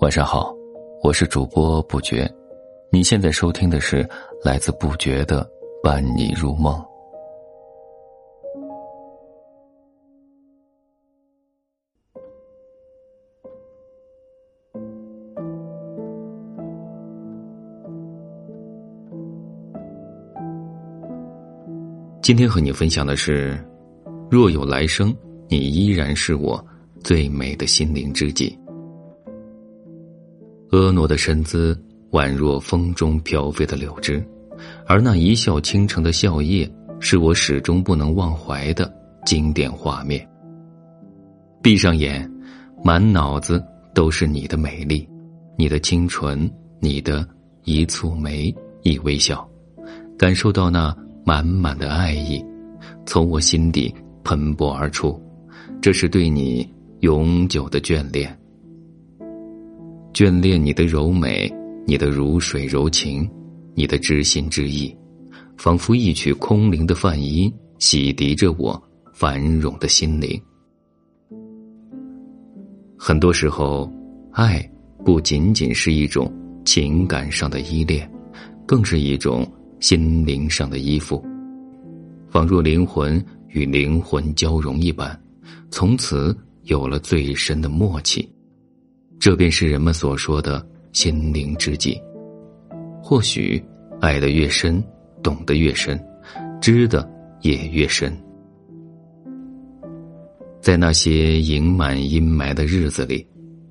晚上好，我是主播不觉，你现在收听的是来自不觉的伴你入梦。今天和你分享的是：若有来生，你依然是我最美的心灵知己。婀娜的身姿宛若风中飘飞的柳枝，而那一笑倾城的笑靥，是我始终不能忘怀的经典画面。闭上眼，满脑子都是你的美丽，你的清纯，你的一蹙眉，一微笑，感受到那满满的爱意，从我心底喷薄而出，这是对你永久的眷恋。眷恋你的柔美，你的如水柔情，你的知心知意，仿佛一曲空灵的梵音，洗涤着我繁荣的心灵。很多时候，爱不仅仅是一种情感上的依恋，更是一种心灵上的依附，仿若灵魂与灵魂交融一般，从此有了最深的默契。这便是人们所说的心灵知己。或许，爱得越深，懂得越深，知的也越深。在那些盈满阴霾的日子里，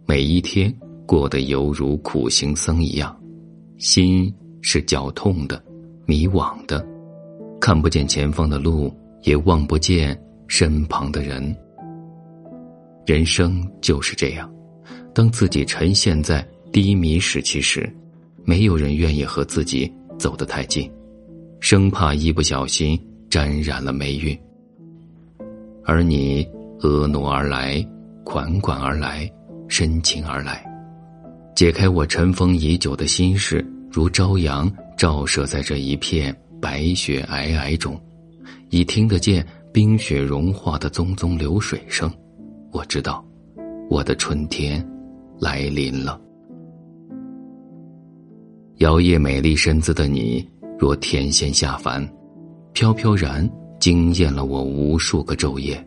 每一天过得犹如苦行僧一样，心是绞痛的，迷惘的，看不见前方的路，也望不见身旁的人。人生就是这样。当自己沉陷在低迷时期时，没有人愿意和自己走得太近，生怕一不小心沾染了霉运。而你婀娜而来，款款而来，深情而来，解开我尘封已久的心事，如朝阳照射在这一片白雪皑皑中，已听得见冰雪融化的淙淙流水声。我知道，我的春天。来临了，摇曳美丽身姿的你，若天仙下凡，飘飘然惊艳了我无数个昼夜。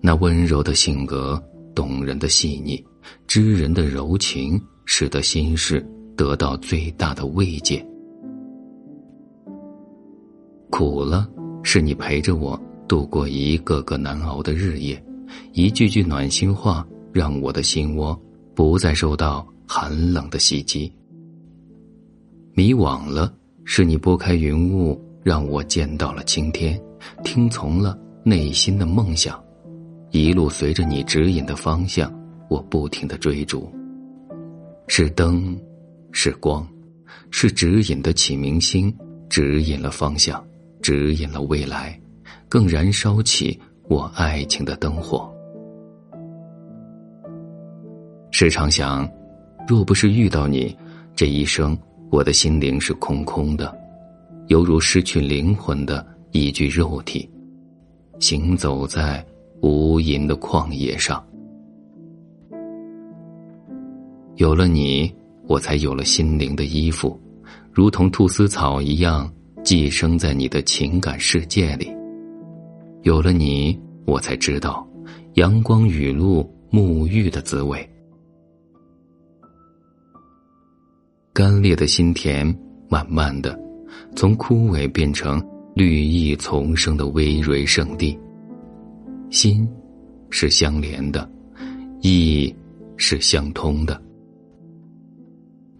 那温柔的性格，动人的细腻，知人的柔情，使得心事得到最大的慰藉。苦了，是你陪着我度过一个个难熬的日夜，一句句暖心话，让我的心窝。不再受到寒冷的袭击。迷惘了，是你拨开云雾，让我见到了青天，听从了内心的梦想，一路随着你指引的方向，我不停的追逐。是灯，是光，是指引的启明星，指引了方向，指引了未来，更燃烧起我爱情的灯火。时常想，若不是遇到你，这一生我的心灵是空空的，犹如失去灵魂的一具肉体，行走在无垠的旷野上。有了你，我才有了心灵的依附，如同菟丝草一样寄生在你的情感世界里。有了你，我才知道阳光雨露沐浴的滋味。干裂的心田，慢慢的，从枯萎变成绿意丛生的葳蕤圣地。心，是相连的，意是相通的。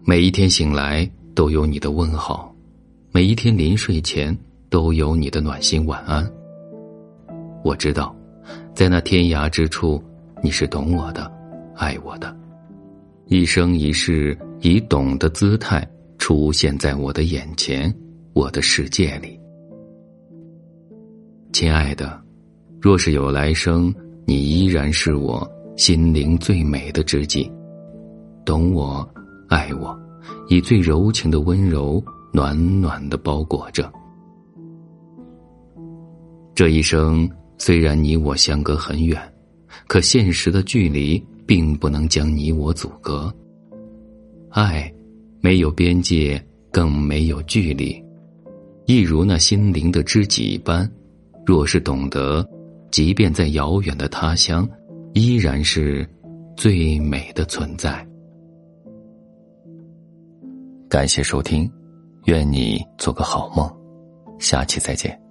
每一天醒来都有你的问好，每一天临睡前都有你的暖心晚安。我知道，在那天涯之处，你是懂我的，爱我的。一生一世，以懂的姿态出现在我的眼前，我的世界里。亲爱的，若是有来生，你依然是我心灵最美的知己，懂我，爱我，以最柔情的温柔，暖暖的包裹着。这一生，虽然你我相隔很远，可现实的距离并不能将你我阻隔。爱，没有边界，更没有距离，一如那心灵的知己般。若是懂得，即便在遥远的他乡，依然是最美的存在。感谢收听，愿你做个好梦，下期再见。